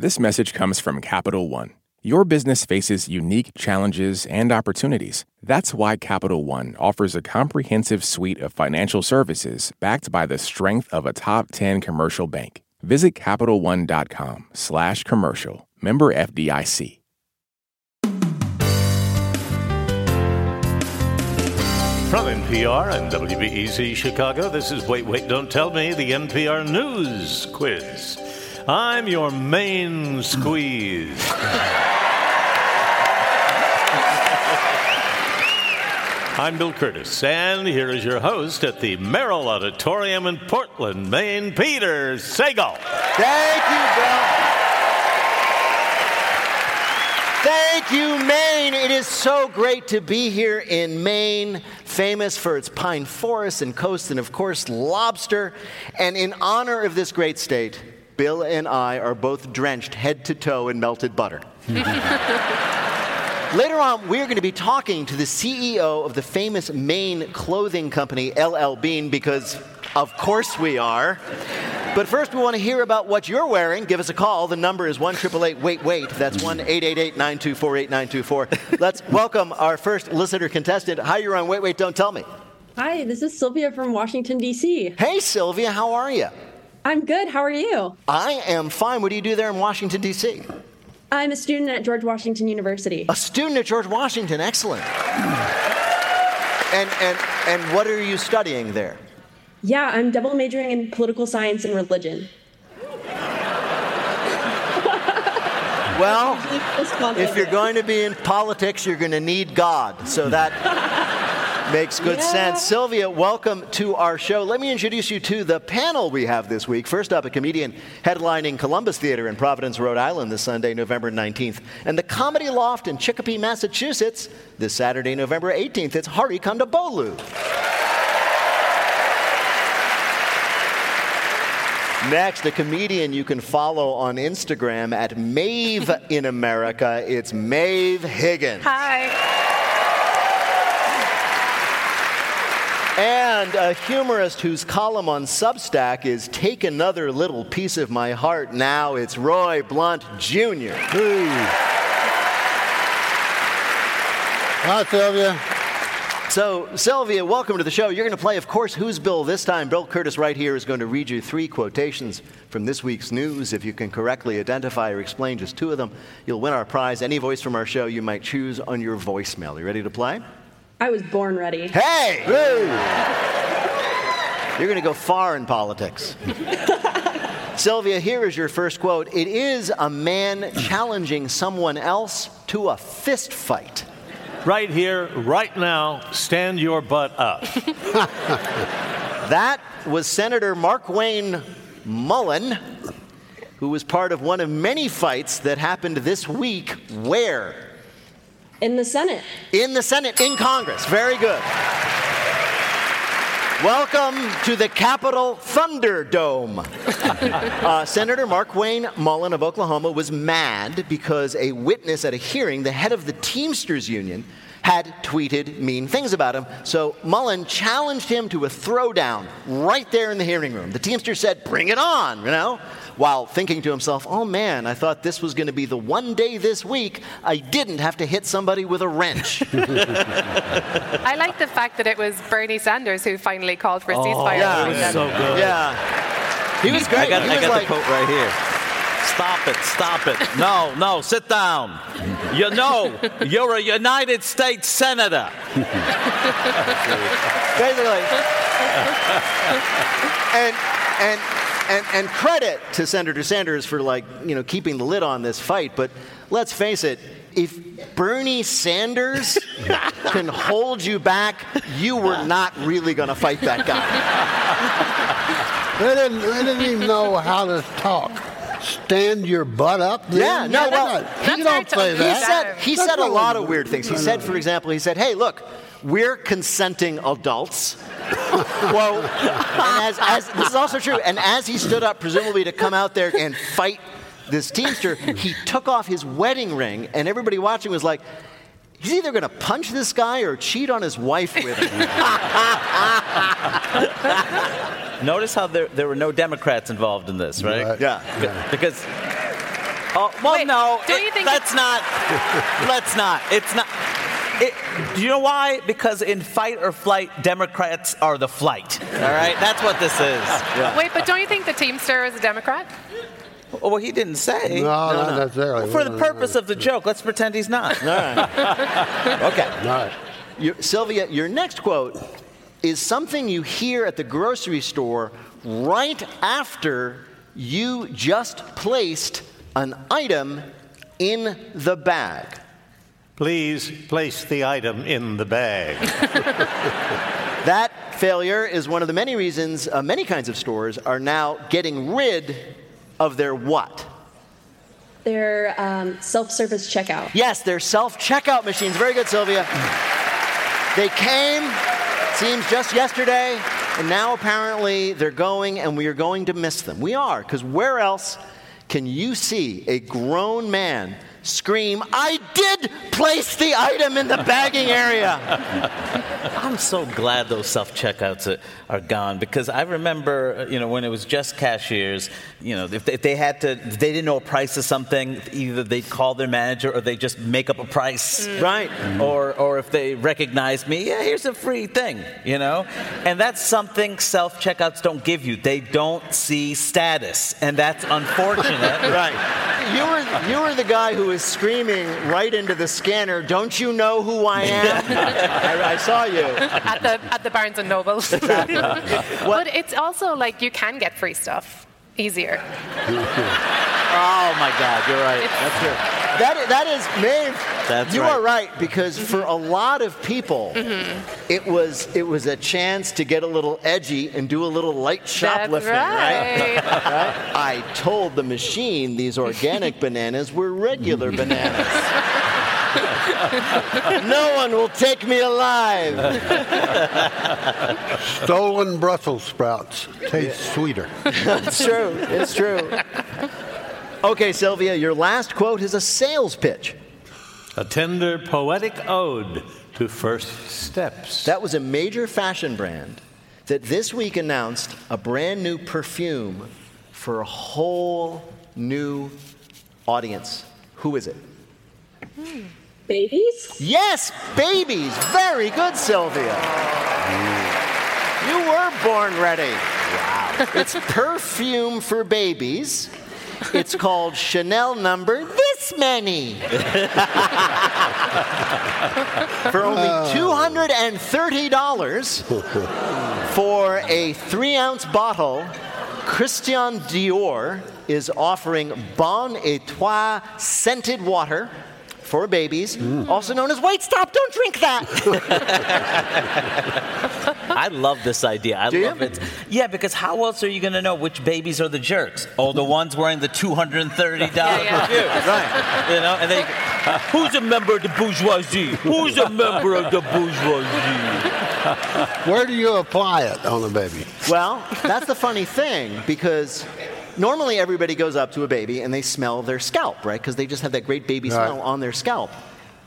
This message comes from Capital One. Your business faces unique challenges and opportunities. That's why Capital One offers a comprehensive suite of financial services backed by the strength of a top 10 commercial bank. Visit CapitalOne.com slash commercial. Member FDIC. From NPR and WBEZ Chicago, this is Wait, Wait, Don't Tell Me, the NPR News Quiz. I'm your main squeeze. I'm Bill Kurtis, and here is your host at the Merrill Auditorium in Portland, Maine, Peter Sagal. Thank you, Bill. Thank you, Maine. It is so great to be here in Maine, famous for its pine forests and coast, and of course, lobster. And in honor of this great state, Bill and I are both drenched head to toe in melted butter. Later on, we're going to be talking to the CEO of the famous Maine clothing company, LL Bean, because of course we are. But first, we want to hear about what you're wearing. Give us a call. The number is 1 Wait Wait. That's 1 888 924 8924. Let's welcome our first listener contestant. Hi, you're on Wait Wait, Don't Tell Me. Hi, this is Sylvia from Washington, D.C. Hey, Sylvia, how are you? I'm good. How are you? I am fine. What do you do there in Washington, D.C.? I'm a student at George Washington University. A student at George Washington. Excellent. and, and, and what are you studying there? Yeah, I'm double majoring in political science and religion. Well, if you're going to be in politics, you're going to need God. So that makes good Yeah. sense. Sylvia, welcome to our show. Let me introduce you to the panel we have this week. First up, a comedian headlining Columbus Theater in Providence, Rhode Island this Sunday, November 19th, and the Comedy Loft in Chicopee, Massachusetts this Saturday, November 18th. It's Hari Kondabolu. Next, a comedian you can follow on Instagram at Maeve in America. It's Maeve Higgins. Hi. And a humorist whose column on Substack is Take Another Little Piece of My Heart Now. It's Roy Blount Jr. Hi, Sylvia. So, Sylvia, welcome to the show. You're going to play, of course, Who's Bill this time? Bill Kurtis, right here, is going to read you three quotations from this week's news. If you can correctly identify or explain just two of them, you'll win our prize. Any voice from our show you might choose on your voicemail. You ready to play? I was born ready. Hey! You're going to go far in politics. Sylvia, here is your first quote. It is a man challenging someone else to a fist fight. Right here, right now, stand your butt up. That was Senator Mark Wayne Mullen, who was part of one of many fights that happened this week. Where? In the Senate. In the Senate, in Congress. Very good. Welcome to the Capitol Thunderdome. uh, Senator Markwayne Mullin of Oklahoma was mad because a witness at a hearing, the head of the Teamsters Union, had tweeted mean things about him. So Mullin challenged him to a throwdown right there in the hearing room. The Teamster said, Bring it on, you know? While thinking to himself, Oh man, I thought this was going to be the one day this week I didn't have to hit somebody with a wrench. I like the fact that it was Bernie Sanders who finally called for a ceasefire. Oh, yeah. this weekend. good. yeah. He was great. I got, I got like, the quote right here. Stop it, stop it. No, no, sit down. You know, you're a United States Senator. basically. and, and, and, and credit to Senator Sanders for like, you know, keeping the lid on this fight, but let's face it, if Bernie Sanders can hold you back, you were not really going to fight that guy. They didn't, they didn't even know how to talk. Stand your butt up. Yeah, no, well, he don't to say He that. said, he That's said a lot of weird things. He No, said, no. for example, he said, hey, look, we're consenting adults. Whoa. As, as, this is also true. And as he stood up, presumably to come out there and fight this Teamster, he took off his wedding ring, and everybody watching was like, he's either going to punch this guy or cheat on his wife with him. Notice how there, there were no Democrats involved in this, right? Right. yeah. Because Oh, well, Wait, no. don't it- you think that's not. let's not. It's not. It, do you know why? Because in fight or flight, Democrats are the flight. All right, that's what this is. Wait, but don't you think the Teamster is a Democrat? Oh, well, he didn't say. No, no not necessarily. For the purpose of the joke, let's pretend he's not. Okay. All right. You, Sylvia, your next quote is something you hear at the grocery store right after you just placed an item in the bag. Please place the item in the bag. That failure is one of the many reasons uh, many kinds of stores are now getting rid of their what? Their um, self-service checkout. Yes, their self checkout machines. Very good, Sylvia. They came, seems just yesterday, and now apparently they're going, and we are going to miss them. We are, because where else can you see a grown man scream, I did place the item in the bagging area? I'm so glad those self checkouts are, gone because I remember, you know, when it was just cashiers, you know, if they, if they had to, if they didn't know a price of something, either they'd call their manager or they just make up a price. Mm. Right. Mm-hmm. Or, or if they recognized me, yeah, here's a free thing, you know? And that's something self checkouts don't give you. They don't see status. And that's unfortunate. Right. You were, you were the guy who was screaming right into the scanner, Don't you know who I am? I, I saw you. at the at the Barnes and Noble. but it's also like you can get free stuff easier. oh my God, you're right. That's true. That, that is, Maeve, That's you right. are right, because mm-hmm. for a lot of people, mm-hmm. it, was, it was a chance to get a little edgy and do a little light shoplifting, right. Right? I told the machine these organic bananas were regular mm-hmm. bananas. no one will take me alive. Stolen Brussels sprouts taste sweeter. It's true. It's true. Okay, Sylvia, your last quote is a sales pitch. A tender poetic ode to first steps. That was a major fashion brand that this week announced a brand new perfume for a whole new audience. Who is it? Babies? Yes, babies. Very good, Sylvia. You were born ready. Wow. It's perfume for babies. It's called Chanel number this many. for only $230 for a three ounce bottle, Christian Dior is offering Bonne Étoile scented water for babies, also known as Wait, stop, don't drink that. I love this idea. I Do you? love it. Yeah, because how else are you going to know which babies are the jerks? Oh, the ones wearing the two hundred and thirty dollars Yeah, yeah. right. You know, and then you, uh, who's a member of the bourgeoisie? Who's a member of the bourgeoisie? Where do you apply it on a baby? Well, that's the funny thing because normally everybody goes up to a baby and they smell their scalp, right? Because they just have that great baby Right. smell on their scalp.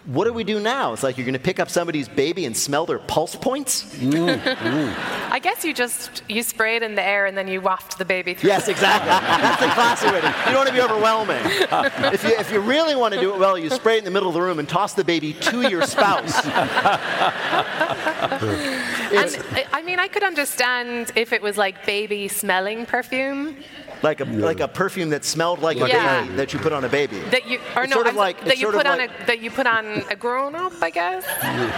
What do we do now? It's like you're going to pick up somebody's baby and smell their pulse points? Mm, mm. I guess you just you spray it in the air and then you waft the baby through. Yes, exactly. That's the classic way to. You don't want to be overwhelming. If you, if you really want to do it well, you spray it in the middle of the room and toss the baby to your spouse. And I- I mean, I could understand if it was like baby smelling perfume like a like a perfume that smelled like a Yeah. baby that you put on a baby. that you or It's no, sort of I'm- like- that it's you sort of put on like- a that you put on a grown up, I guess,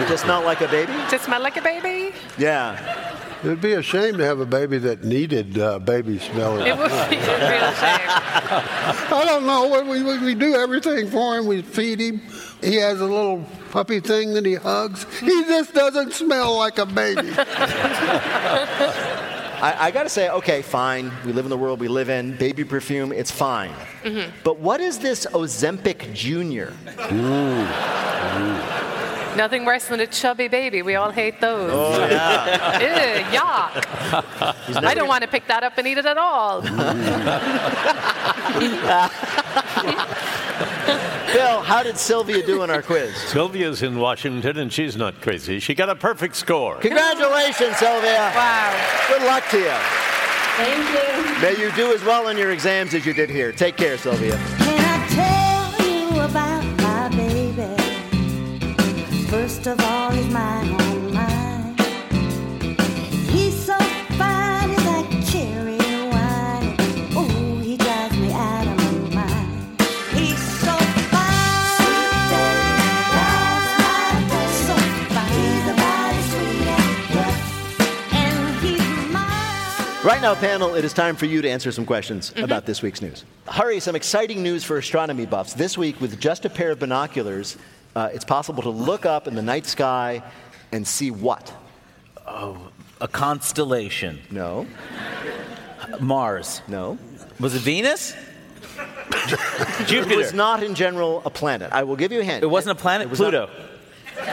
It just smelled like a baby. to smell like a baby. Yeah. It'd be a shame to have a baby that needed uh, baby smelling. It would be a real shame. I don't know. We, we, we do everything for him. We feed him. He has a little puppy thing that he hugs. He just doesn't smell like a baby. I, I got to say, okay, fine. We live in the world we live in. Baby perfume, it's fine. Mm-hmm. But what is this Ozempic Junior? Nothing worse than a chubby baby. We all hate those. Oh, yeah. Ew, yuck. I don't want to pick that up and eat it at all. Bill, how did Sylvia do in our quiz? Sylvia's in Washington and she's not crazy. She got a perfect score. Congratulations, Sylvia. Wow. Good luck to you. Thank you. May you do as well on your exams as you did here. Take care, Sylvia. Can I tell you about my baby? First of all, he's mine. Now, panel, it is time for you to answer some questions mm-hmm. about this week's news. Hari, some exciting news for astronomy buffs. This week, with just a pair of binoculars, uh, it's possible to look up in the night sky and see what? Oh, a constellation. No. Mars. No. Was it Venus? Jupiter. It was not in general a planet. I will give you a hint. It wasn't a planet? It was Pluto. Pluto,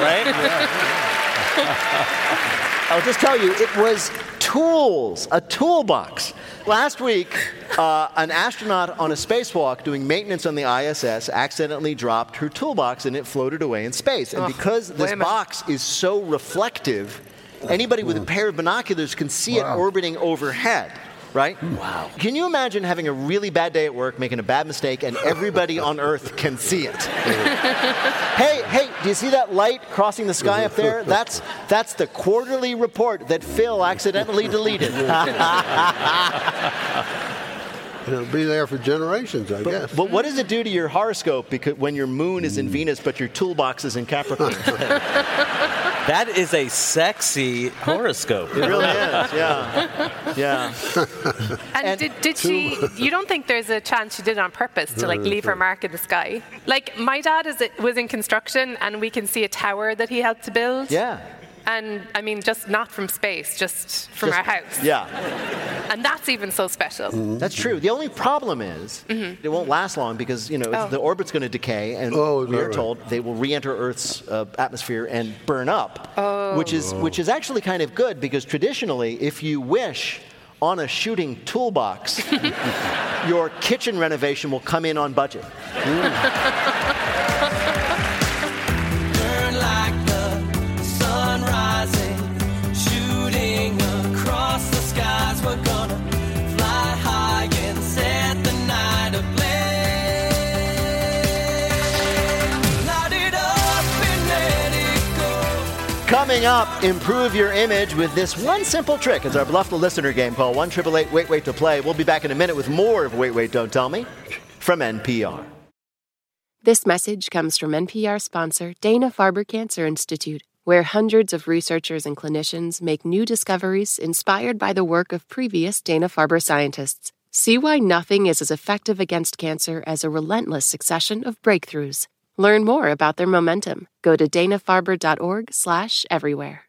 right? I'll just tell you, it was tools, a toolbox. Last week, uh, an astronaut on a spacewalk doing maintenance on the ISS accidentally dropped her toolbox and it floated away in space. And oh, because this box is so reflective, anybody with a pair of binoculars can see wow. it orbiting overhead right? Wow. Can you imagine having a really bad day at work, making a bad mistake, and everybody on Earth can see it? hey, hey, do you see that light crossing the sky up there? That's, that's the quarterly report that Phil accidentally deleted. It'll be there for generations, I but, guess. But what does it do to your horoscope because when your moon is in mm. Venus but your toolbox is in Capricorn? That is a sexy horoscope. It really is, yeah. Yeah. And, and did, did she, you don't think there's a chance she did it on purpose to like leave her mm-hmm. mark in the sky? Like my dad is, was in construction and we can see a tower that he helped to build. Yeah and I mean, just not from space, just from just, our house. Yeah. And that's even so special. Mm-hmm. That's true. The only problem is mm-hmm. it won't last long because you know oh. the orbit's going to decay, and oh, we are right. told they will re-enter Earth's uh, atmosphere and burn up, oh. which is oh. which is actually kind of good because traditionally, if you wish on a shooting toolbox, your kitchen renovation will come in on budget. Mm. Coming up, improve your image with this one simple trick. It's our Bluff the Listener game called 1 Wait Wait to Play. We'll be back in a minute with more of Wait Wait Don't Tell Me from NPR. This message comes from NPR sponsor Dana Farber Cancer Institute, where hundreds of researchers and clinicians make new discoveries inspired by the work of previous Dana Farber scientists. See why nothing is as effective against cancer as a relentless succession of breakthroughs. Learn more about their momentum. Go to danafarber.org/slash/everywhere.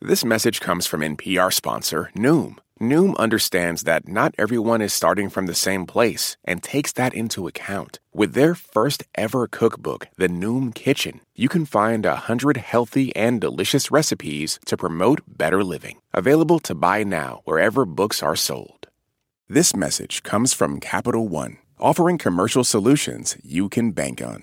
This message comes from NPR sponsor Noom. Noom understands that not everyone is starting from the same place and takes that into account. With their first ever cookbook, The Noom Kitchen, you can find a hundred healthy and delicious recipes to promote better living. Available to buy now wherever books are sold. This message comes from Capital One, offering commercial solutions you can bank on.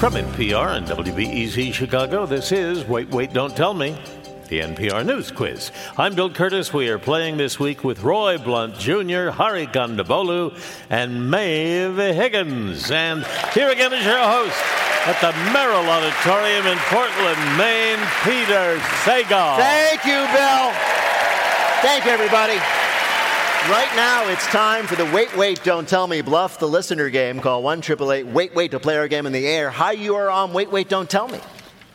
From NPR and WBEZ Chicago, this is Wait, Wait, Don't Tell Me, the NPR News Quiz. I'm Bill Kurtis. We are playing this week with Roy Blount Jr., Hari Kondabolu, and Maeve Higgins. And here again is your host at the Merrill Auditorium in Portland, Maine, Peter Sagal. Thank you, Bill. Thank you, everybody. Right now, it's time for the Wait, Wait, Don't Tell Me Bluff the Listener game. Call 1 888 Wait, Wait to play our game in the air. Hi, you are on Wait, Wait, Don't Tell Me.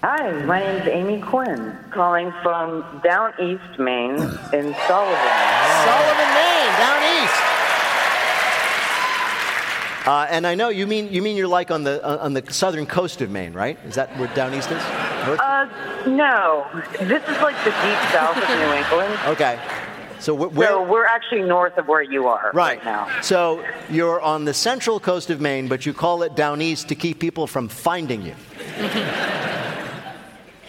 Hi, my name is Amy Quinn, calling from down east Maine in Sullivan. Sullivan, Maine, down east. Uh, and I know you mean you mean you're like on the uh, on the southern coast of Maine, right? Is that where down east is? North? Uh, no. This is like the deep south of New England. Okay. So we're, so we're actually north of where you are right. right. now. So you're on the central coast of Maine, but you call it down east to keep people from finding you.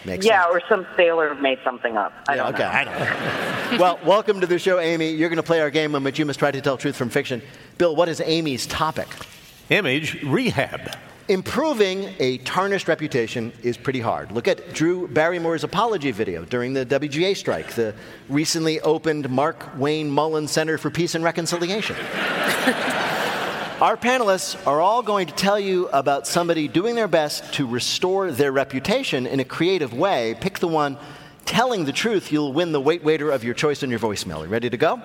Makes yeah, sense. or some sailor made something up. I yeah, okay, know. I know. well, welcome to the show, Amy. You're going to play our game um, in which you must try to tell truth from fiction. Bill, what is Amy's topic? Image rehab. Improving a tarnished reputation is pretty hard. Look at Drew Barrymore's apology video during the WGA strike, the recently opened Markwayne Mullin Center for Peace and Reconciliation. Our panelists are all going to tell you about somebody doing their best to restore their reputation in a creative way. Pick the one telling the truth. You'll win the wait waiter of your choice in your voicemail. You ready to go?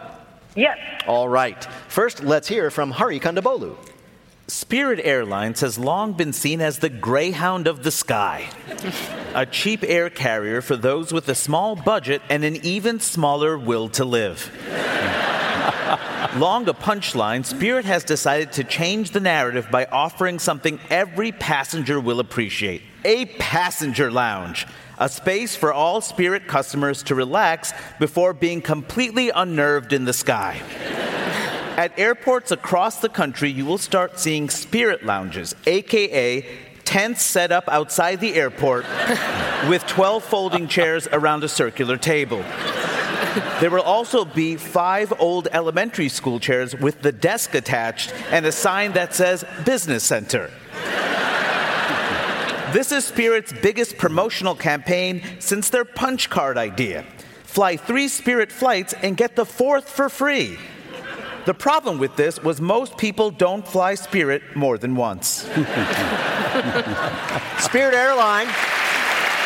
Yes. All right. First, let's hear from Hari Kondabolu. Spirit Airlines has long been seen as the Greyhound of the sky, a cheap air carrier for those with a small budget and an even smaller will to live. Long a punchline, Spirit has decided to change the narrative by offering something every passenger will appreciate a passenger lounge, a space for all Spirit customers to relax before being completely unnerved in the sky. At airports across the country, you will start seeing spirit lounges, aka tents set up outside the airport with 12 folding chairs around a circular table. There will also be five old elementary school chairs with the desk attached and a sign that says Business Center. This is Spirit's biggest promotional campaign since their punch card idea. Fly three Spirit flights and get the fourth for free. The problem with this was most people don't fly Spirit more than once. Spirit Airline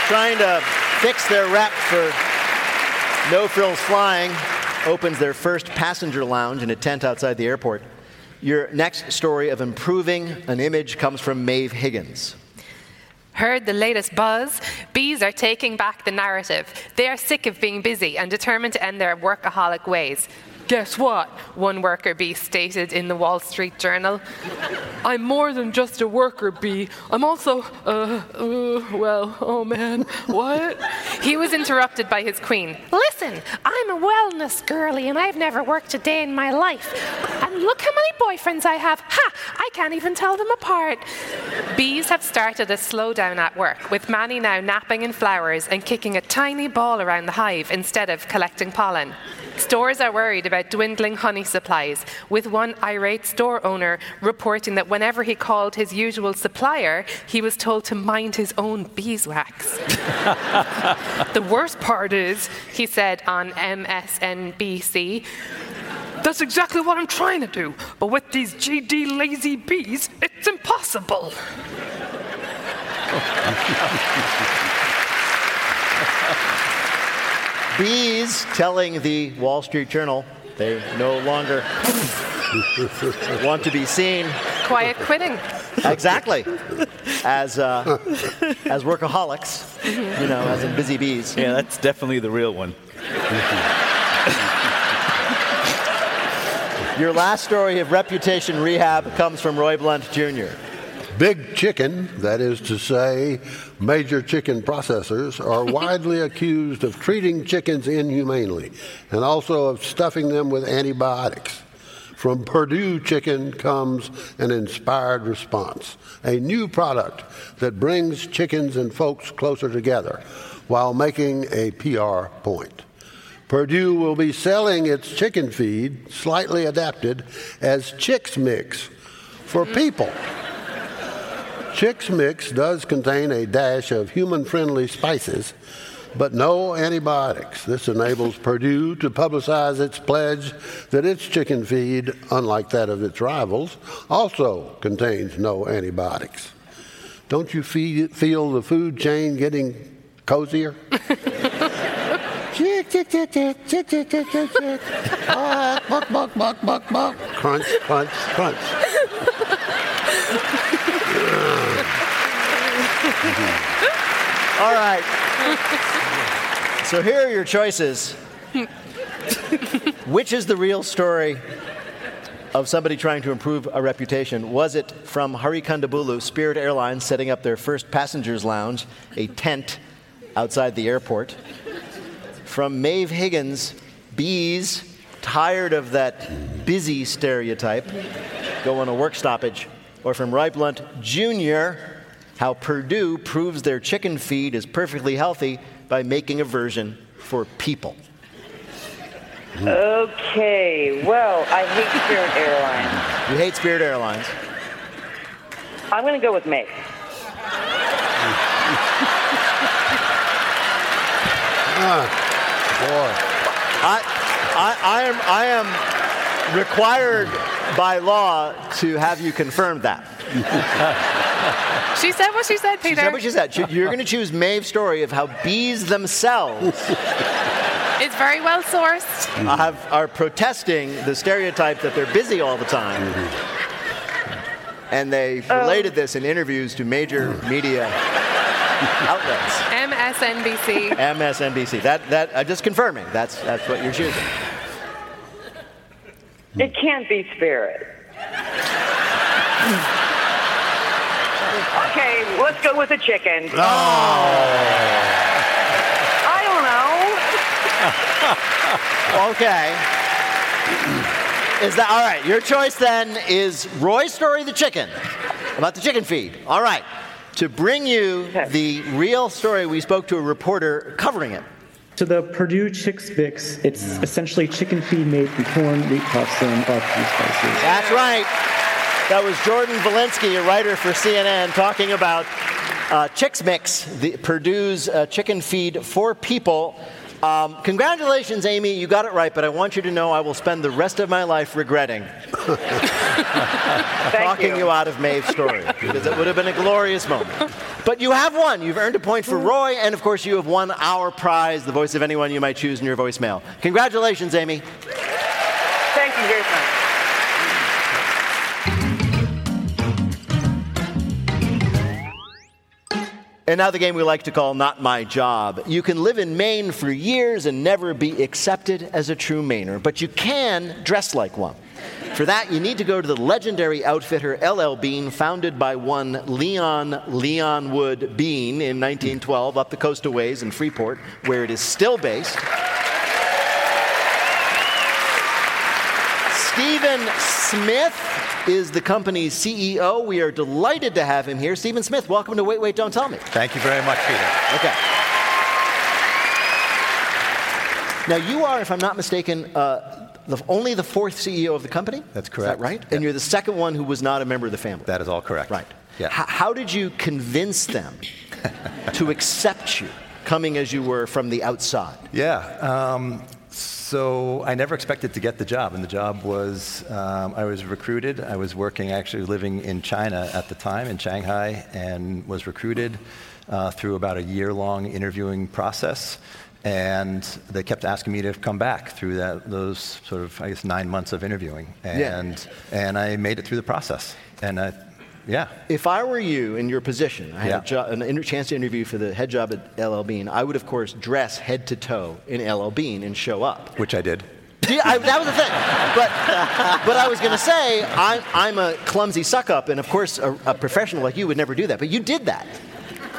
trying to fix their rep for no frills flying opens their first passenger lounge in a tent outside the airport. Your next story of improving an image comes from Maeve Higgins. Heard the latest buzz? Bees are taking back the narrative. They are sick of being busy and determined to end their workaholic ways. Guess what? One worker bee stated in the Wall Street Journal. I'm more than just a worker bee. I'm also, uh, uh, well, oh man, what? He was interrupted by his queen. Listen, I'm a wellness girly and I've never worked a day in my life. And look how many boyfriends I have. Ha! I can't even tell them apart. Bees have started a slowdown at work, with Manny now napping in flowers and kicking a tiny ball around the hive instead of collecting pollen. Stores are worried about dwindling honey supplies, with one irate store owner reporting that whenever he called his usual supplier, he was told to mind his own beeswax. the worst part is, he said on MSNBC, that's exactly what I'm trying to do, but with these GD lazy bees, it's impossible. Bees telling the Wall Street Journal they no longer want to be seen. Quiet quitting. Exactly. As, uh, as workaholics, you know, as in busy bees. Yeah, that's definitely the real one. Your last story of reputation rehab comes from Roy Blount Jr. Big chicken, that is to say, major chicken processors, are widely accused of treating chickens inhumanely and also of stuffing them with antibiotics. From Perdue Chicken comes an inspired response, a new product that brings chickens and folks closer together while making a PR point. Perdue will be selling its chicken feed, slightly adapted, as Chicks Mix for people. Chicks Mix does contain a dash of human friendly spices, but no antibiotics. This enables Perdue to publicize its pledge that its chicken feed, unlike that of its rivals, also contains no antibiotics. Don't you feel the food chain getting cozier? Chick, chick, chick, chick, chick, chick, chick, chick, chick. Buck, buck, buck, buck, buck, buck. Crunch, crunch, crunch. All right. So here are your choices. Which is the real story of somebody trying to improve a reputation? Was it from Hari Kondabolu, Spirit Airlines setting up their first passengers lounge, a tent outside the airport? From Maeve Higgins, bees, tired of that busy stereotype, go on a work stoppage? Or from Roy Blount Jr., how Perdue proves their chicken feed is perfectly healthy by making a version for people. Okay, well, I hate Spirit Airlines. You hate Spirit Airlines. I'm going to go with Maeve. Ah, boy. I, I, I am, I am required by law to have you confirm that. She said what she said, Peter. She said what she said. You're going to choose Maeve's story of how bees themselves It's very well sourced. have, are protesting the stereotype that they're busy all the time. And they oh. related this in interviews to major media outlets. MSNBC. MSNBC. That, that, I'm just confirming. That's, that's what you're choosing. It can't be Spirit. okay, let's go with the chicken. Oh. I don't know. Okay. Is that all right? Your choice then is Roy's story, the chicken, about the chicken feed. All right. To bring you the real story, we spoke to a reporter covering it. So the Perdue Chicks Fix, it's essentially chicken feed made from corn, wheat puffs, and barbecue spices. That's right. That was Jordan Valinsky, a writer for CNN, talking about uh, Chicks Mix, the, Perdue's uh, chicken feed for people. Um, congratulations, Amy. You got it right, but I want you to know I will spend the rest of my life regretting talking you. you. out of Maeve's story because it would have been a glorious moment. But you have won. You've earned a point for Roy, and of course, you have won our prize, the voice of anyone you might choose in your voicemail. Congratulations, Amy. Thank you very much. And now the game we like to call Not My Job. You can live in Maine for years and never be accepted as a true Mainer, but you can dress like one. For that, you need to go to the legendary outfitter LL Bean, founded by one Leon Leonwood Bean in 1912 up the coast of ways in Freeport, where it is still based. Stephen Smith is the company's CEO. We are delighted to have him here. Stephen Smith, welcome to Wait, Wait, Don't Tell Me. Thank you very much, Peter. Okay. Now, you are, if I'm not mistaken, uh, the, only the fourth CEO of the company? That's Is correct. that right? Yeah. And you're the second one who was not a member of the family. That is all correct. Right. Yeah. H- how did you convince them to accept you, coming as you were from the outside? Yeah. Um, so I never expected to get the job, and the job was um, I was recruited. I was working, actually living in China at the time, in Shanghai, and was recruited uh, through about a year-long interviewing process. And they kept asking me to come back through that, those sort of, I guess, nine months of interviewing. Yeah. And, and I made it through the process. And I, yeah, If I were you in your position, I had Yeah. a jo- an inter- chance to interview for the head job at LL Bean, I would, of course, dress head to toe in LL Bean and show up. which I did. Yeah, I, that was the thing. But, but I was going to say, I'm, I'm a clumsy suck up, and of course, a, a professional like you would never do that. But you did that.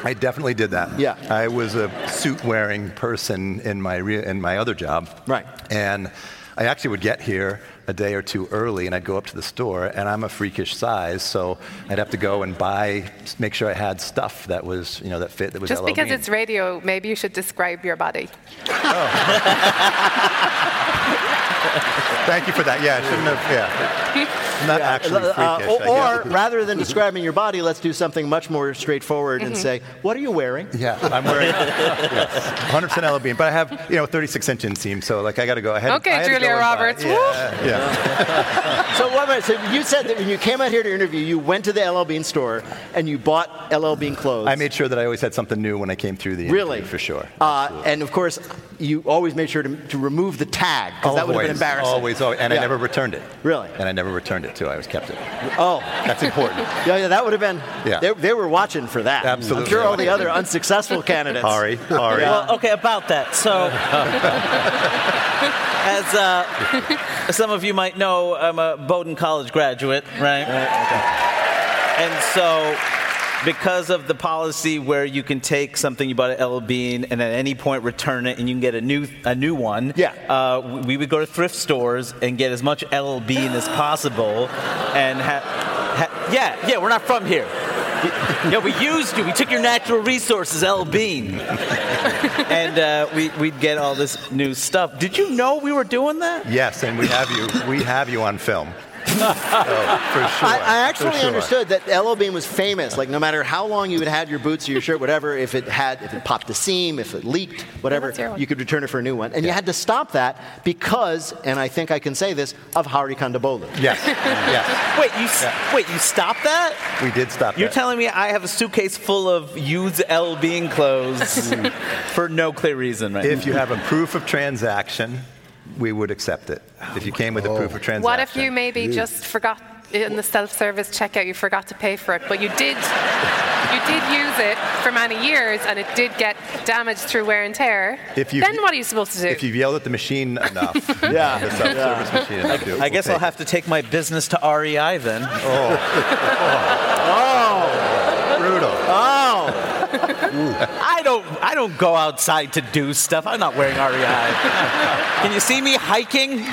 I definitely did that. Yeah. I was a suit-wearing person in my re- in my other job. Right. And I actually would get here a day or two early, and I'd go up to the store, and I'm a freakish size, so I'd have to go and buy, make sure I had stuff that was, you know, that fit, that was Just LL because it's radio, maybe you should describe your body. Oh. Thank you for that. Yeah, I shouldn't have. Yeah. I'm not actually freakish. Uh, or, or rather than describing your body, let's do something much more straightforward Mm-hmm. and say, what are you wearing? Yeah, I'm wearing yes, 100% LL Bean, but I have you know 36 inch inseam, so like I got to go ahead. Okay, Julia Roberts. Woo. Yeah, yeah. So, wait a minute. So you said that when you came out here to interview, you went to the LL Bean store and you bought LL Bean clothes. I made sure that I always had something new when I came through the interview, Really? for sure. Uh, and of course, you always made sure to, to remove the tag because that would have been embarrassing. Always, always, and Yeah. I never returned it. Really? And I never returned it too. I always kept it. Oh, That's important. yeah, yeah, that would have been. Yeah. They, they were watching for that. Absolutely. I'm sure all the other unsuccessful candidates. Ari, Ari. Well, okay, about that. So, as uh, some of you might know, I'm a Bowdoin College graduate, right? right okay. And so, because of the policy where you can take something you bought at LL Bean and at any point return it and you can get a new a new one, Yeah. uh, we would go to thrift stores and get as much LL Bean as possible, and ha- ha- yeah, yeah, we're not from here. Yeah, we used you. We took your natural resources, L Bean, and uh, we, we'd get all this new stuff. Did you know we were doing that? Yes, and we have you. We have you on film. Oh, for sure. I, I actually sure. understood that LL Bean was famous. Like no matter how long you had had your boots or your shirt, whatever, if it had, if it popped a seam, if it leaked, whatever, that's you could return it for a new one. And you had to stop that because, and I think I can say this, of Hari Kondabolu. Yes. yes. Wait, you s wait, you stopped that? We did stop You're that. telling me I have a suitcase full of used L Bean clothes mm. for no clear reason, right? If you have a proof of transaction, we would accept it. If you came with a proof of transaction. What if you maybe just forgot in the self-service checkout you forgot to pay for it, but you did you did use it for many years and it did get damaged through wear and tear? If you- then what are you supposed to do? If you've yelled at the machine enough, Yeah. the self-service machine enough, I we'll guess I'll have to take my business to REI then. Oh. oh. Oh, Brutal. oh. I don't I don't go outside to do stuff. I'm not wearing REI. Can you see me hiking?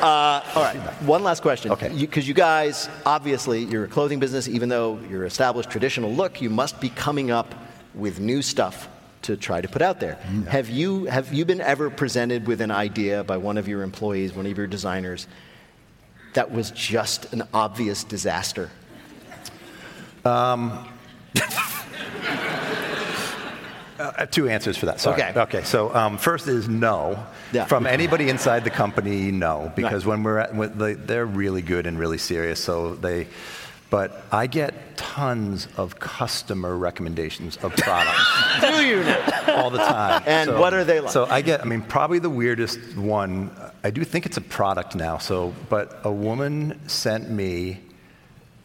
Uh, all right. One last question. Okay. Because you, guys, obviously, you're a clothing business. Even though you're established traditional look, you must be coming up with new stuff to try to put out there. Have you have you been ever presented with an idea by one of your employees, one of your designers, that was just an obvious disaster? Um, uh, two answers for that. Sorry. Okay. Okay. So um, first is no. Yeah. From anybody inside the company, no, because when we're at, when they, they're really good and really serious. So they, but I get tons of customer recommendations of products. Do you all the time. And what are they like? So I get, I mean, probably the weirdest one. I do think it's a product now. So, but a woman sent me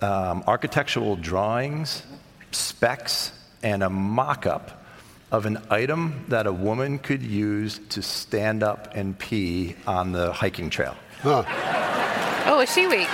um, architectural drawings, specs, and a mock-up of an item that a woman could use to stand up and pee on the hiking trail. oh, a Shewee.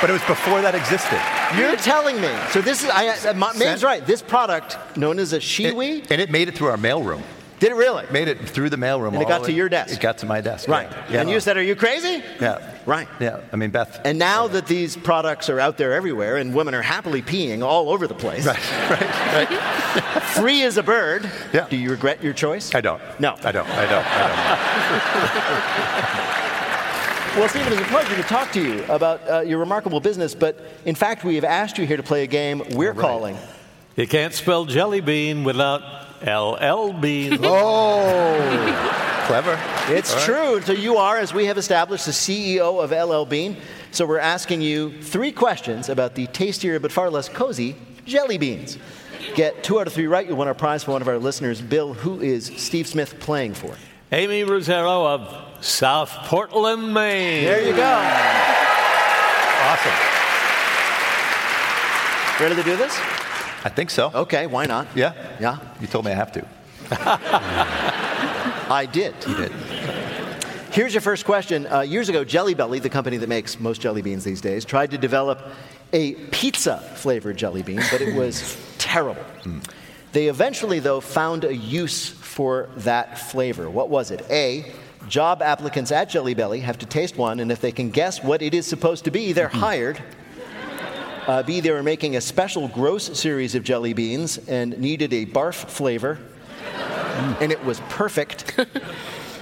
But it was before that existed. You're telling me. So this is. I, uh, my, Main's right. This product, known as a Shewee, And it made it through our mailroom. Did it really? Made it through the mailroom. And it got the to your desk. It got to my desk. Right. Yeah. And you said, "Are you crazy?" Yeah. Right. Yeah. I mean, Beth. And now that these products are out there everywhere and women are happily peeing all over the place, Right. Right. Right. free as a bird, Yeah. do you regret your choice? I don't. No. I don't. I don't. I don't. Well, Stephen, it's a pleasure to talk to you about uh, your remarkable business, but in fact, we have asked you here to play a game we're calling. You can't spell jelly bean without LL bean. Oh! Clever. It's All right. true. So you are, as we have established, the CEO of LL Bean. So we're asking you three questions about the tastier but far less cozy jelly beans. Get two out of three right, you'll win our prize for one of our listeners. Bill, who is Steve Smith playing for? Amy Rosero of South Portland, Maine. There you go. Awesome. Ready to do this? I think so. Okay, why not? Yeah. Yeah, You told me I have to. I did. You did. Here's your first question. Uh, years ago, Jelly Belly, the company that makes most jelly beans these days, tried to develop a pizza flavored jelly bean, but it was terrible. They eventually, though, found a use for that flavor. What was it? A, job applicants at Jelly Belly have to taste one, and if they can guess what it is supposed to be, they're hired. Uh, B, they were making a special gross series of jelly beans and needed a barf flavor, and it was perfect.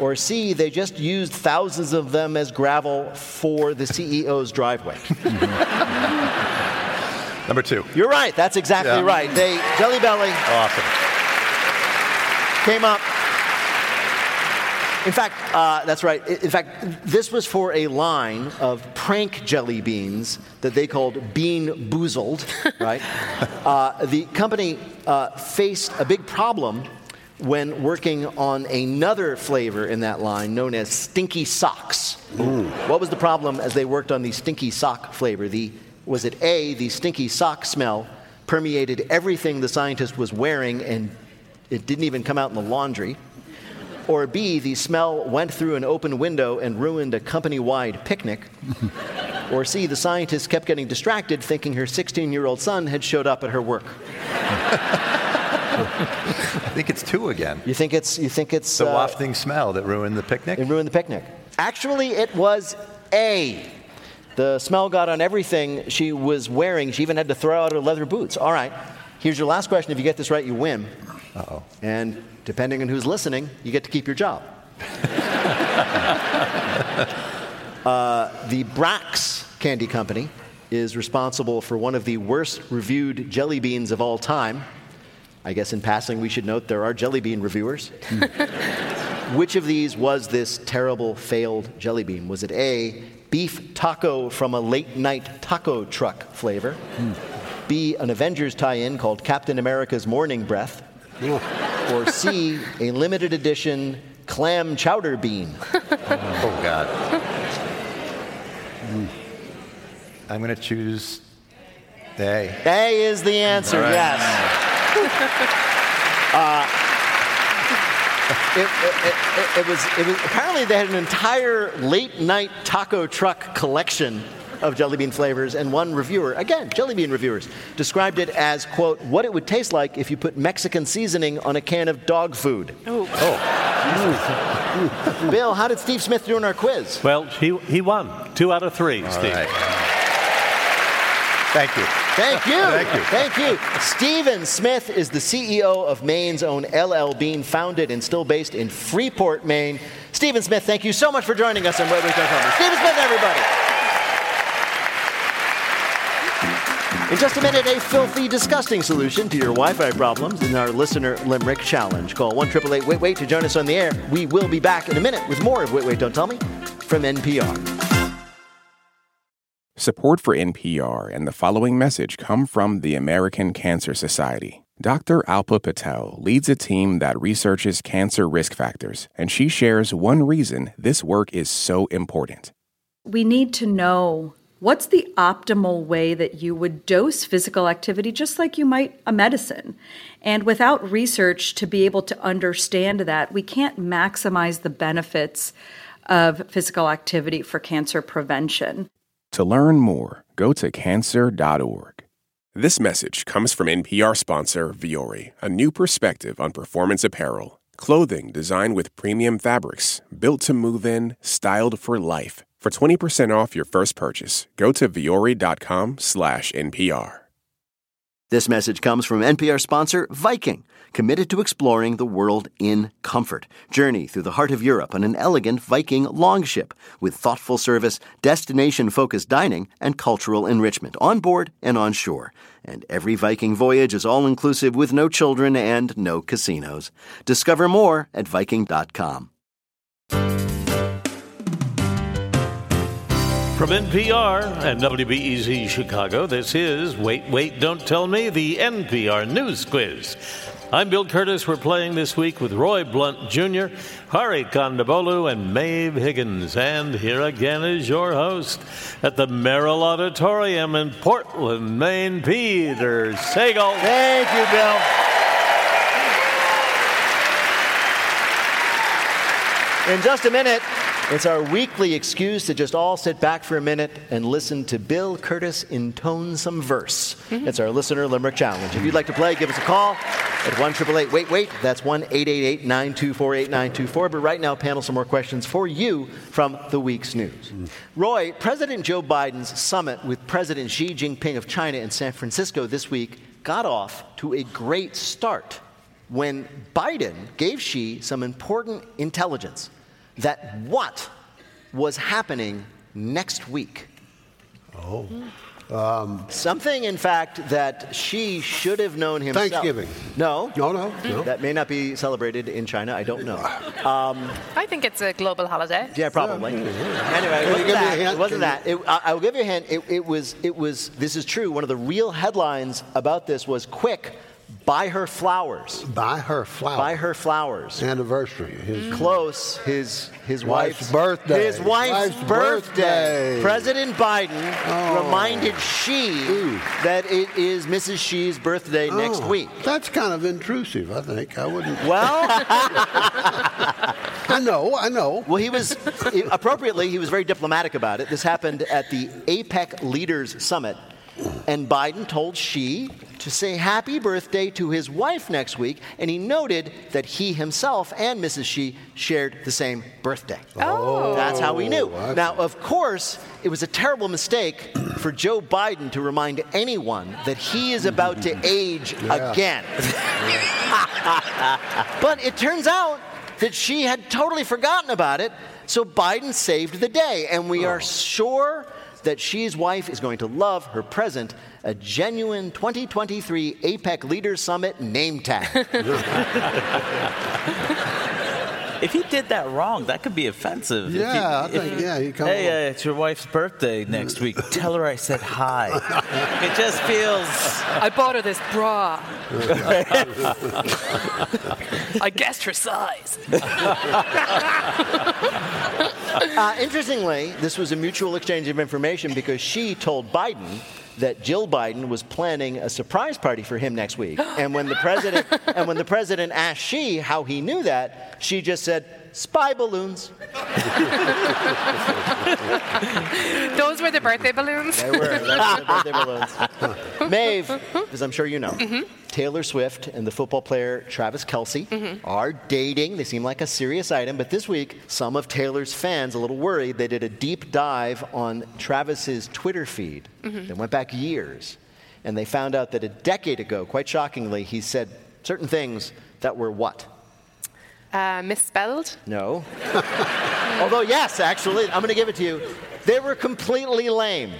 Or C, they just used thousands of them as gravel for the CEO's driveway. Number two. You're right. That's exactly Yeah. right. They Jelly Belly Awesome. came up. In fact, uh, that's right. In fact, this was for a line of prank jelly beans that they called BeanBoozled, right? uh, the company uh, faced a big problem when working on another flavor in that line known as Stinky Socks. What was the problem as they worked on the Stinky Sock flavor? The, was it A, the stinky sock smell permeated everything the scientist was wearing and it didn't even come out in the laundry? Or B, the smell went through an open window and ruined a company wide picnic? or C, the scientist kept getting distracted thinking her 16 year old son had showed up at her work? I think it's two again. You think it's, you think it's The uh, wafting smell that ruined the picnic. it ruined the picnic? Actually, it was A. The smell got on everything she was wearing. She even had to throw out her leather boots. All right, here's your last question. If you get this right, you win. Uh-oh. And depending on who's listening, you get to keep your job. uh, the Brach's Candy Company is responsible for one of the worst reviewed jelly beans of all time. I guess in passing, we should note there are jelly bean reviewers. Which of these was this terrible failed jelly bean? Was it A, beef taco from a late night taco truck flavor? B, an Avengers tie in called Captain America's Morning Breath? Or C, a limited edition clam chowder bean? oh, God. I'm going to choose A. A is the answer, right. yes. Uh, it, it- it- it was, it was apparently they had an entire late night taco truck collection of jelly bean flavors, and one reviewer, again, jelly bean reviewers, described it as, quote, what it would taste like if you put Mexican seasoning on a can of dog food. Oh. Bill, how did Steve Smith do in our quiz? Well, he, he won. Two out of three, Steve. Thank you. Thank you. Thank you. Thank you. Stephen Smith is the CEO of Maine's own LL Bean, founded and still based in Freeport, Maine. Stephen Smith, thank you so much for joining us on Wait Wait Don't Stephen Smith, everybody. In just a minute, a filthy, disgusting solution to your Wi Fi problems in our listener limerick challenge. Call 1 888 Wait Wait to join us on the air. We will be back in a minute with more of Wait Wait Don't Tell Me from NPR. Support for NPR and the following message come from the American Cancer Society. Dr. Alpa Patel leads a team that researches cancer risk factors, and she shares one reason this work is so important. We need to know what's the optimal way that you would dose physical activity just like you might a medicine. And without research to be able to understand that, we can't maximize the benefits of physical activity for cancer prevention. To learn more, go to cancer.org. This message comes from NPR sponsor Vuori, a new perspective on performance apparel. Clothing designed with premium fabrics, built to move in, styled for life. For 20% off your first purchase, go to vuori.com slash NPR. This message comes from NPR sponsor Viking, committed to exploring the world in comfort. Journey through the heart of Europe on an elegant Viking longship with thoughtful service, destination focused dining, and cultural enrichment on board and on shore. And every Viking voyage is all inclusive with no children and no casinos. Discover more at Viking.com. From NPR and WBEZ Chicago, this is Wait, Wait, Don't Tell Me, the NPR News Quiz. I'm Bill Kurtis. We're playing this week with Roy Blount Jr., Hari Kondabolu, and Maeve Higgins. And here again is your host at the Merrill Auditorium in Portland, Maine, Peter Sagal. Thank you, Bill. In just a minute, it's our weekly excuse to just all sit back for a minute and listen to Bill Kurtis intone some verse. Mm-hmm. It's our listener limerick challenge. If you'd like to play, give us a call at 1 Wait Wait. That's 1 888 924 8924. But right now, panel, some more questions for you from the week's news. Roy, President Joe Biden's summit with President Xi Jinping of China in San Francisco this week got off to a great start when Biden gave Xi some important intelligence that what was happening next week. Oh. Um, Something, in fact, that Xi should have known himself. Thanksgiving. No. No, no, no. That may not be celebrated in China. I don't know. Um, I think it's a global holiday. yeah, probably. Anyway, it wasn't give me a that. It wasn't that. It, I, I will give you a hint. It, it was. It was. This is true. One of the real headlines about this was quick. Buy her flowers. Buy her flowers. Buy her flowers. Anniversary. His mm-hmm. Close. His his Wife's wife's, birthday. His wife's, Wife's birthday. birthday. President Biden Oh. reminded Xi that it is Mrs. Xi's birthday oh, next Oh, week. That's kind of intrusive, I think. I wouldn't. Well, I know, I know. well, he was appropriately. He was very diplomatic about it. This happened at the APEC Leaders Summit, and Biden told Xi to say happy birthday to his wife next week, and he noted that he himself and Mrs. Xi shared the same birthday. Oh. That's how we knew. Oh, I Now, of course, it was a terrible mistake for Joe Biden to remind anyone that he is about to age Yeah. again. but it turns out that Xi had totally forgotten about it. So Biden saved the day, and we are oh. sure that Xi's wife is going to love her present, a genuine 2023 APEC Leaders Summit name tag. If he did that wrong, that could be offensive. Yeah, I he- if think- he- yeah, he come Hey, on. uh, it's your wife's birthday next week. Tell her I said hi. it just feels. I bought her this bra. I guessed her size. Uh, interestingly, this was a mutual exchange of information because Xi told Biden that Jill Biden was planning a surprise party for him next week. And when the president and when the president asked Xi how he knew that, Xi just said spy balloons. Those were the birthday balloons. They were. That's the birthday balloons. Maeve, as I'm sure you know, mm-hmm. Taylor Swift and the football player Travis Kelce mm-hmm. are dating. They seem like a serious item, but this week, some of Taylor's fans, a little worried, they did a deep dive on Travis's Twitter feed. Mm-hmm. They went back years, and they found out that a decade ago, quite shockingly, he said certain things that were what? Uh, misspelled. No. Although, yes, actually, I'm going to give it to you. They were completely lame.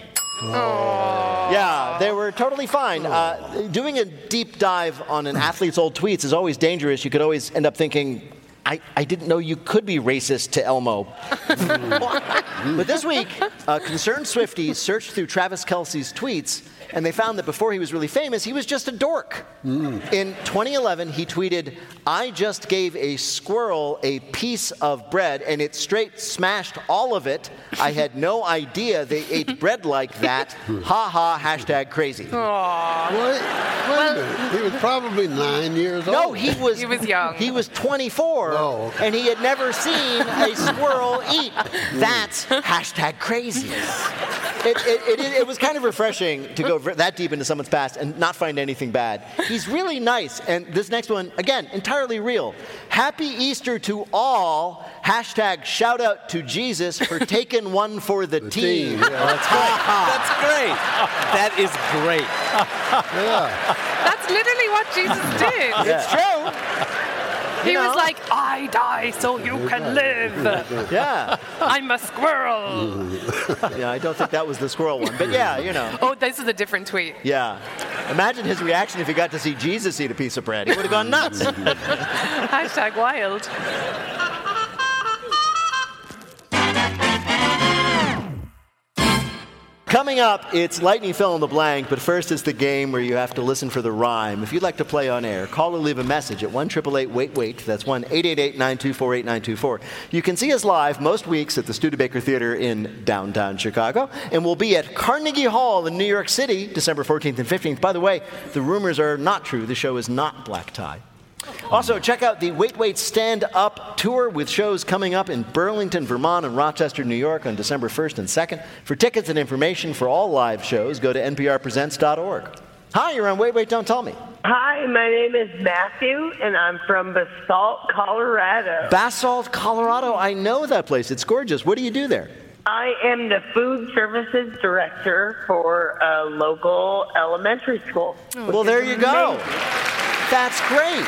Oh. Yeah, they were totally fine. Uh, doing a deep dive on an athlete's old tweets is always dangerous. You could always end up thinking, I, I didn't know you could be racist to Elmo. but this week, uh, concerned Swifty searched through Travis Kelce's tweets and they found that before he was really famous, he was just a dork. Mm. In 2011, he tweeted, I just gave a squirrel a piece of bread and it straight smashed all of it. I had no idea they ate bread like that. Ha ha, hashtag crazy. Wait, wait a minute. He was probably nine years old. No, he was He was young. He was 24, Oh, okay. and he had never seen a squirrel eat. That's mm. hashtag crazy. It, it, it, it was kind of refreshing to go ver- that deep into someone's past and not find anything bad. He's really nice, and this next one, again, entirely real. Happy Easter to all. Hashtag shout out to Jesus for taking one for the, team. team, yeah. That's great. That's great. That is great. Yeah. That's literally what Jesus did. It's true. He You was like, I die so you can live. Yeah. I'm a squirrel. Yeah, I don't think that was the squirrel one, but yeah, you know. Oh, this is a different tweet. Yeah. Imagine his reaction if he got to see Jesus eat a piece of bread. He would have gone nuts. Hashtag wild. Coming up, it's lightning fill in the blank, but first it's the game where you have to listen for the rhyme. If you'd like to play on air, call or leave a message at 1 wait wait. That's 1 924 8924. You can see us live most weeks at the Studebaker Theater in downtown Chicago, and we'll be at Carnegie Hall in New York City December 14th and 15th. By the way, the rumors are not true. The show is not black tie. Also, check out the Wait Wait Stand Up tour with shows coming up in Burlington, Vermont, and Rochester, New York on December 1st and 2nd. For tickets and information for all live shows, go to nprpresents.org. Hi, you're on Wait Wait Don't Tell Me. Hi, my name is Matthew, and I'm from Basalt, Colorado. Basalt, Colorado. I know that place. It's gorgeous. What do you do there? I am the food services director for a local elementary school. well, there you go. That's great.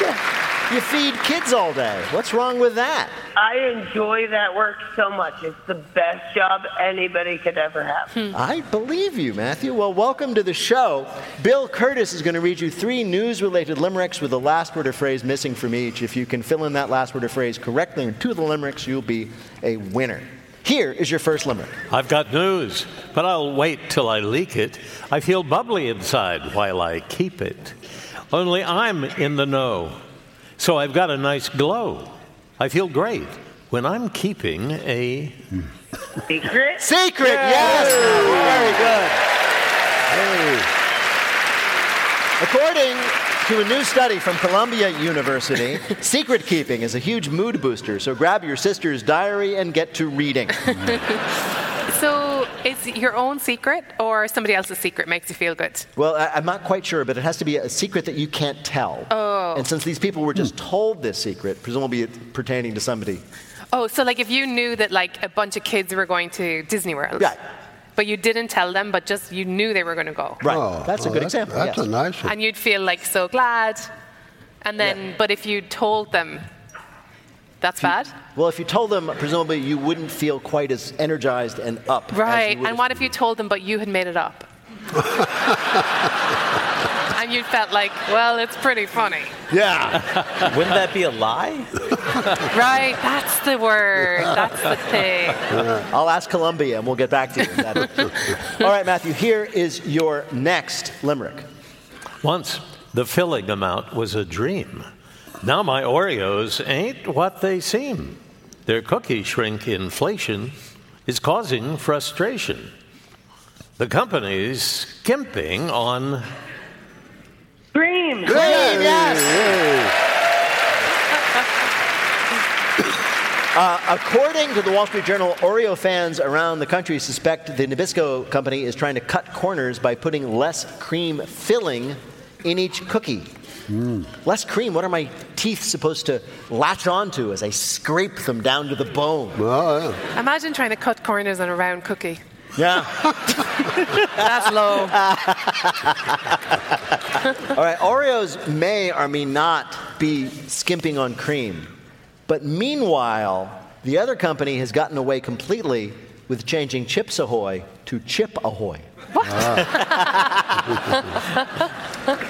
Yeah. You feed kids all day. What's wrong with that? I enjoy that work so much. It's the best job anybody could ever have. Hmm. I believe you, Matthew. Well, welcome to the show. Bill Kurtis is going to read you three news related limericks with the last word or phrase missing from each. If you can fill in that last word or phrase correctly in two of the limericks, you'll be a winner. Here is your first limerick. I've got news, but I'll wait till I leak it. I feel bubbly inside while I keep it. Only I'm in the know, so I've got a nice glow. I feel great when I'm keeping a Secret? Secret, yes! Very good. According to a new study from Columbia University, secret keeping is a huge mood booster, so grab your sister's diary and get to reading. So, is your own secret or somebody else's secret makes you feel good? Well, I, I'm not quite sure, but it has to be a secret that you can't tell. Oh. And since these people were just told this secret, presumably it's pertaining to somebody. Oh, so like if you knew that like a bunch of kids were going to Disney World, Right. but you didn't tell them, but just you knew they were going to go, Right. Oh, that's a oh, good that's- example. That's yes. a nice one. and you'd feel like so glad. And then, but if you told them, that's bad? Well, if you told them, presumably you wouldn't feel quite as energized and up. Right. would And what if you told them, but you had made it up? and you felt like, well, it's pretty funny. Yeah. Wouldn't that be a lie? Right. That's the word. That's the thing. I'll ask Columbia and we'll get back to you. All right, Matthew, here is your next limerick. Once, the filling amount was a dream. Now my Oreos ain't what they seem. Their cookie shrink inflation is causing frustration. The company's skimping on. Dream. Dream, yes. Uh, according to the Wall Street Journal, Oreo fans around the country suspect the Nabisco company is trying to cut corners by putting less cream filling in each cookie. Mm. Less cream, what are my teeth supposed to latch onto as I scrape them down to the bone? Oh, Imagine trying to cut corners on a round cookie. Yeah. That's low. All right, Oreos may or may not be skimping on cream. But meanwhile, the other company has gotten away completely with changing Chips Ahoy to Chip Ahoy.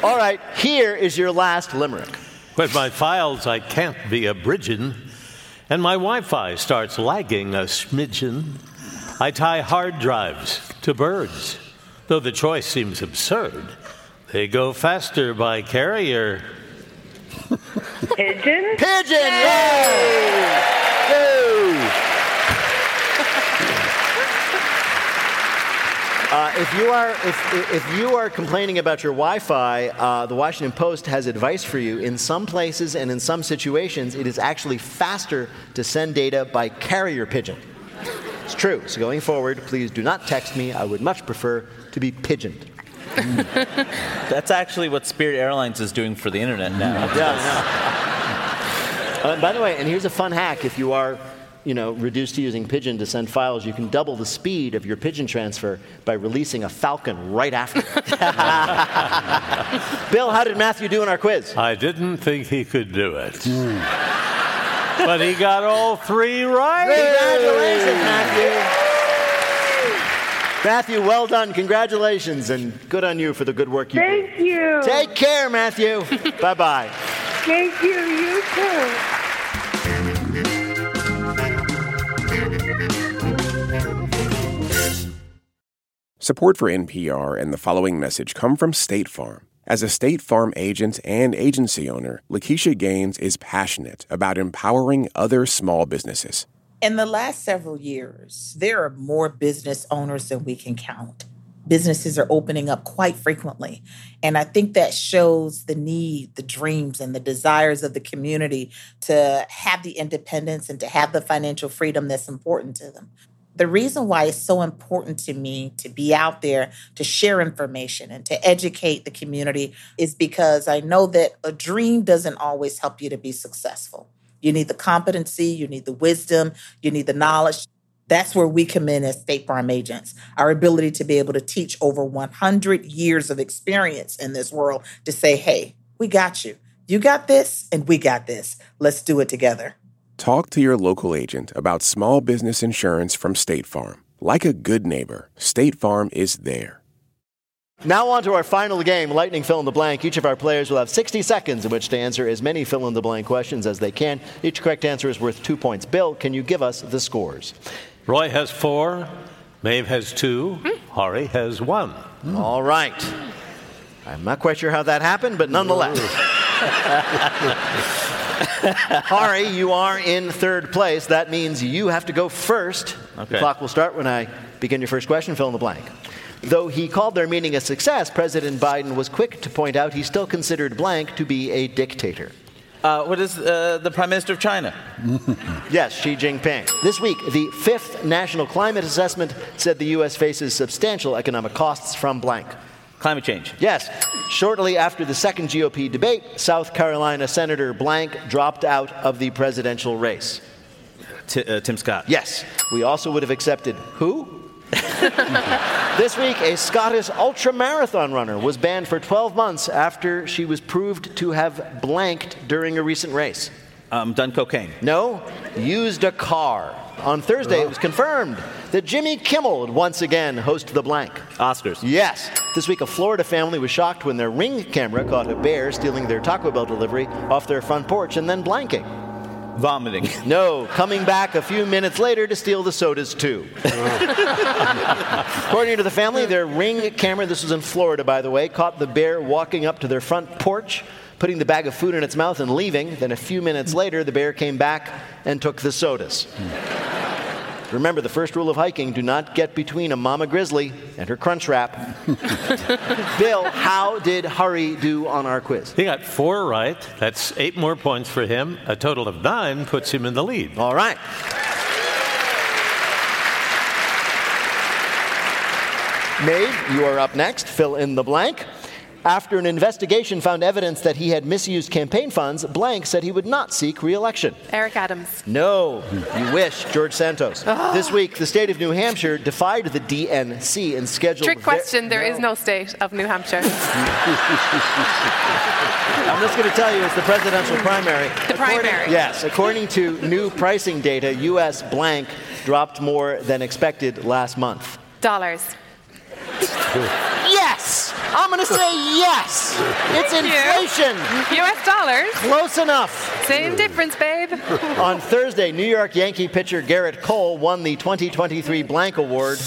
All right, here is your last limerick. With my files, I can't be a bridgin', and my Wi Fi starts lagging a smidgen. I tie hard drives to birds. Though the choice seems absurd, they go faster by carrier. Pigeon? Pigeon! Yay! Yay! Uh, if you are if, if you are complaining about your Wi-Fi, uh, the Washington Post has advice for you. In some places and in some situations, it is actually faster to send data by carrier pigeon. It's true. So going forward, please do not text me. I would much prefer to be pigeoned. That's actually what Spirit Airlines is doing for the internet now. Yeah, I know. Uh, by the way, and here's a fun hack: if you are, you know, reduced to using Pigeon to send files, you can double the speed of your Pigeon transfer by releasing a Falcon right after. Bill, how did Matthew do in our quiz? I didn't think he could do it. but he got all three right. Congratulations, Matthew. Matthew, well done. Congratulations, and good on you for the good work you did. Thank you. Take care, Matthew. bye bye. Thank you. You too. Support for NPR and the following message come from State Farm. As a State Farm agent and agency owner, Lakeisha Gaines is passionate about empowering other small businesses. In the last several years, there are more business owners than we can count. Businesses are opening up quite frequently. And I think that shows the need, the dreams, and the desires of the community to have the independence and to have the financial freedom that's important to them. The reason why it's so important to me to be out there to share information and to educate the community is because I know that a dream doesn't always help you to be successful. You need the competency, you need the wisdom, you need the knowledge. That's where we come in as State Farm agents. Our ability to be able to teach over 100 years of experience in this world to say, hey, we got you. You got this, and we got this. Let's do it together. Talk to your local agent about small business insurance from State Farm. Like a good neighbor, State Farm is there. Now, on to our final game, Lightning Fill in the Blank. Each of our players will have 60 seconds in which to answer as many fill in the blank questions as they can. Each correct answer is worth two points. Bill, can you give us the scores? Roy has four, Maeve has two, hmm? Hari has one. Hmm. All right. I'm not quite sure how that happened, but nonetheless. Hari, you are in third place. That means you have to go first. The clock will start when I begin your first question. Fill in the blank. Though he called their meeting a success, President Biden was quick to point out he still considered blank to be a dictator. Uh, what is uh, the Prime Minister of China? Yes, Xi Jinping. This week, the fifth National Climate Assessment said the U.S. faces substantial economic costs from blank. Climate change. Yes. Shortly after the second GOP debate, South Carolina Senator Blank dropped out of the presidential race. T- uh, Tim Scott. Yes. We also would have accepted who? this week, a Scottish ultramarathon runner was banned for 12 months after she was proved to have blanked during a recent race. Um, done cocaine. No, used a car. On Thursday, it was confirmed that Jimmy Kimmel would once again host the blank. Oscars. Yes. This week, a Florida family was shocked when their ring camera caught a bear stealing their Taco Bell delivery off their front porch and then blanking. Vomiting. No, coming back a few minutes later to steal the sodas too. According to the family, their ring camera, this was in Florida by the way, caught the bear walking up to their front porch, putting the bag of food in its mouth and leaving. Then a few minutes later, the bear came back and took the sodas. Remember the first rule of hiking do not get between a mama grizzly and her crunch wrap. Bill, how did Hari do on our quiz? He got four right. That's eight more points for him. A total of nine puts him in the lead. All right. Maeve, you are up next. Fill in the blank. After an investigation found evidence that he had misused campaign funds, Blank said he would not seek re election. Eric Adams. No, you wish, George Santos. This week, the state of New Hampshire defied the DNC and scheduled. Trick question. There is no state of New Hampshire. I'm just going to tell you, it's the presidential primary. The primary. Yes, according to new pricing data, U.S. Blank dropped more than expected last month. Dollars. Yes! I'm going to say yes! It's inflation! U.S. dollars. Close enough. Same difference, babe. On Thursday, New York Yankee pitcher Gerrit Cole won the 2023 Blank Award.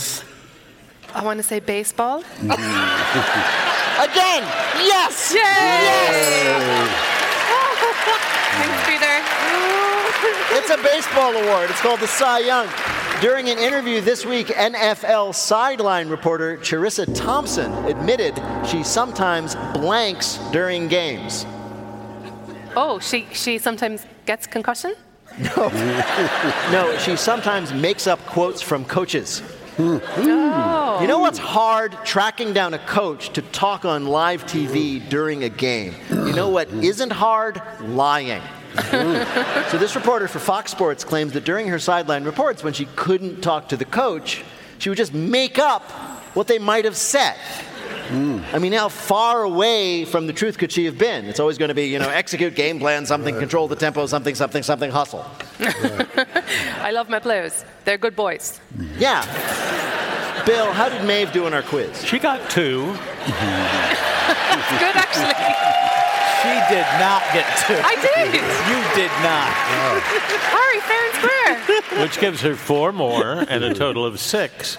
I want to say baseball. Again! Yes! Yay! Thanks, Peter. It's a baseball award. It's called the Cy Young. During an interview this week, NFL sideline reporter Charissa Thompson admitted she sometimes blanks during games. Oh, she she sometimes gets concussion. No, no, she sometimes makes up quotes from coaches. Oh. You know what's oh. hard? Tracking down a coach to talk on live TV during a game. You know what isn't hard? Lying. So this reporter for Fox Sports claims that during her sideline reports, when she couldn't talk to the coach, she would just make up what they might have said. I mean, how far away from the truth could she have been? It's always going to be, you know, execute game plan, something, control the tempo, something, something, something, hustle. I love my players. They're good boys. Yeah. Bill, how did Maeve do in our quiz? She got two. good, actually. She did not get two. I did. You did not. Hurry, fair and square. which gives her four more and a total of six,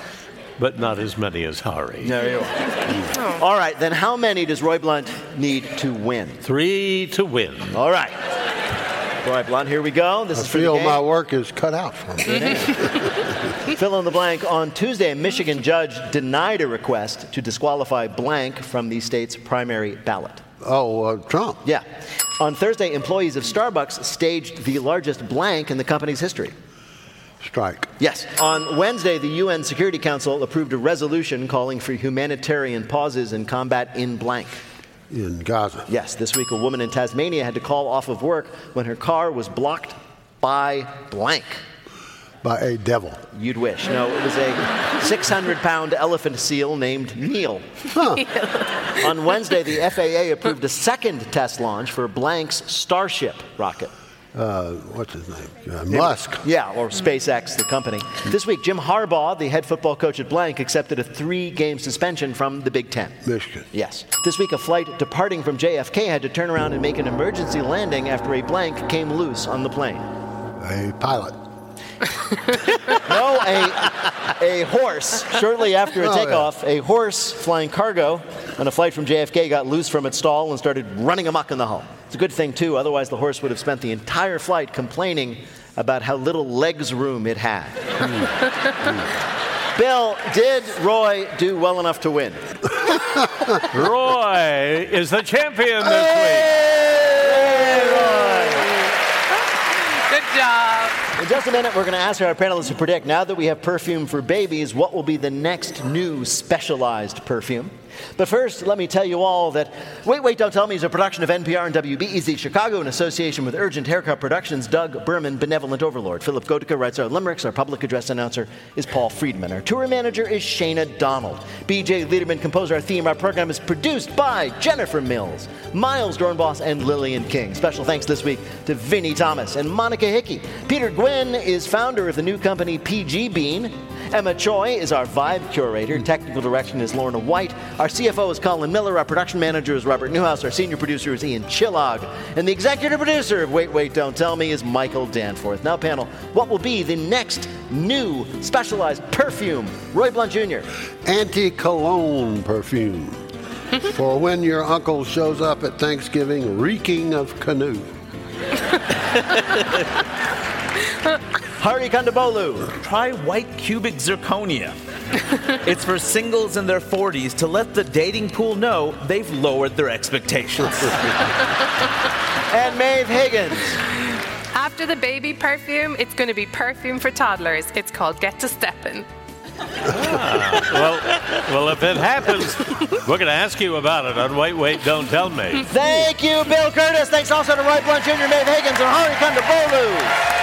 but not as many as Hari. There you are. Oh. All right, then how many does Roy Blount need to win? Three to win. All right. Roy Blount, here we go. This I is for the feel my work is cut out for me. Mm-hmm. Fill in the blank. On Tuesday, a Michigan judge denied a request to disqualify blank from the state's primary ballot. Oh, uh, Trump. Yeah. On Thursday, employees of Starbucks staged the largest blank in the company's history. Strike. Yes. On Wednesday, the UN Security Council approved a resolution calling for humanitarian pauses in combat in blank. In Gaza. Yes, this week a woman in Tasmania had to call off of work when her car was blocked by blank. By a devil. You'd wish. No, it was a 600 pound elephant seal named Neil. On Wednesday, the FAA approved a second test launch for Blank's Starship rocket. Uh, what's his name? Uh, Musk. Yeah, or SpaceX, the company. This week, Jim Harbaugh, the head football coach at Blank, accepted a three game suspension from the Big Ten. Michigan. Yes. This week, a flight departing from JFK had to turn around and make an emergency landing after a blank came loose on the plane. A pilot. No, a, a horse. Shortly after a Oh, yeah. takeoff, a horse flying cargo on a flight from JFK got loose from its stall and started running amok in the hull. It's a good thing, too, otherwise, the horse would have spent the entire flight complaining about how little legs room it had. Bill, did Roy do well enough to win? Roy is the champion this week Good job. In just a minute, we're going to ask our panelists to predict now that we have perfume for babies, what will be the next new specialized perfume? But first, let me tell you all that Wait, Wait, Don't Tell Me is a production of NPR and WBEZ Chicago in association with Urgent Haircut Productions. Doug Berman, Benevolent Overlord. Philipp Goedicke writes our limericks. Our public address announcer is Paul Friedman. Our tour manager is Shayna Donald. BJ Liederman composed our theme. Our program is produced by Jennifer Mills, Miles Doornbos, and Lillian King. Special thanks this week to Vinnie Thomas and Monica Hickey. Peter Gwinn is founder of the new company PG Bean. Emma Choi is our vibe curator. Technical direction is Lorna White. Our CFO is Colin Miller. Our production manager is Robert Newhouse. Our senior producer is Ian Chillag. And the executive producer of Wait, Wait, Don't Tell Me is Michael Danforth. Now, panel, what will be the next new specialized perfume? Roy Blount Jr. Anti cologne perfume. For when your uncle shows up at Thanksgiving reeking of canoe. Hari Kondabolu. Try white cubic zirconia. it's for singles in their 40s to let the dating pool know they've lowered their expectations. and Maeve Higgins. After the baby perfume, it's going to be perfume for toddlers. It's called Get to Steppin'. Ah, well, well, if it happens, we're going to ask you about it on Wait, Wait, Don't Tell Me. Thank you, Bill Kurtis. Thanks also to Roy Blount Jr., Maeve Higgins, and Hari Kondabolu.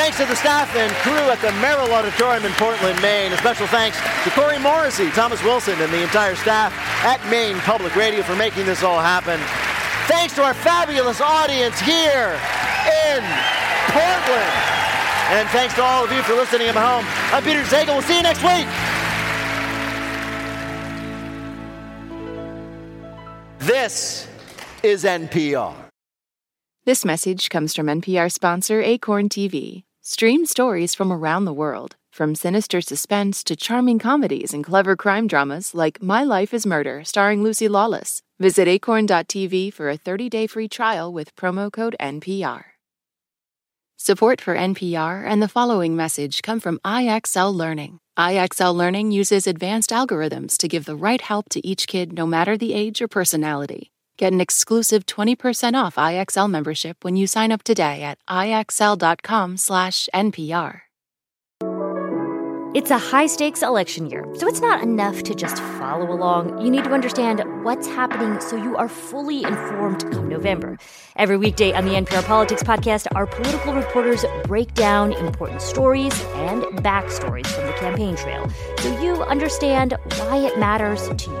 Thanks to the staff and crew at the Merrill Auditorium in Portland, Maine. A special thanks to Corey Morrissey, Thomas Wilson, and the entire staff at Maine Public Radio for making this all happen. Thanks to our fabulous audience here in Portland. And thanks to all of you for listening at home. I'm Peter Sagal. We'll see you next week. This is NPR. This message comes from NPR sponsor Acorn TV. Stream stories from around the world, from sinister suspense to charming comedies and clever crime dramas like My Life is Murder, starring Lucy Lawless. Visit acorn.tv for a 30-day free trial with promo code NPR. Support for NPR and the following message come from IXL Learning. IXL Learning uses advanced algorithms to give the right help to each kid no matter the age or personality. Get an exclusive 20% off IXL membership when you sign up today at IXL.com/NPR. It's a high stakes election year, so it's not enough to just follow along. You need to understand what's happening so you are fully informed come November. Every weekday on the NPR Politics Podcast, our political reporters break down important stories and backstories from the campaign trail so you understand why it matters to you.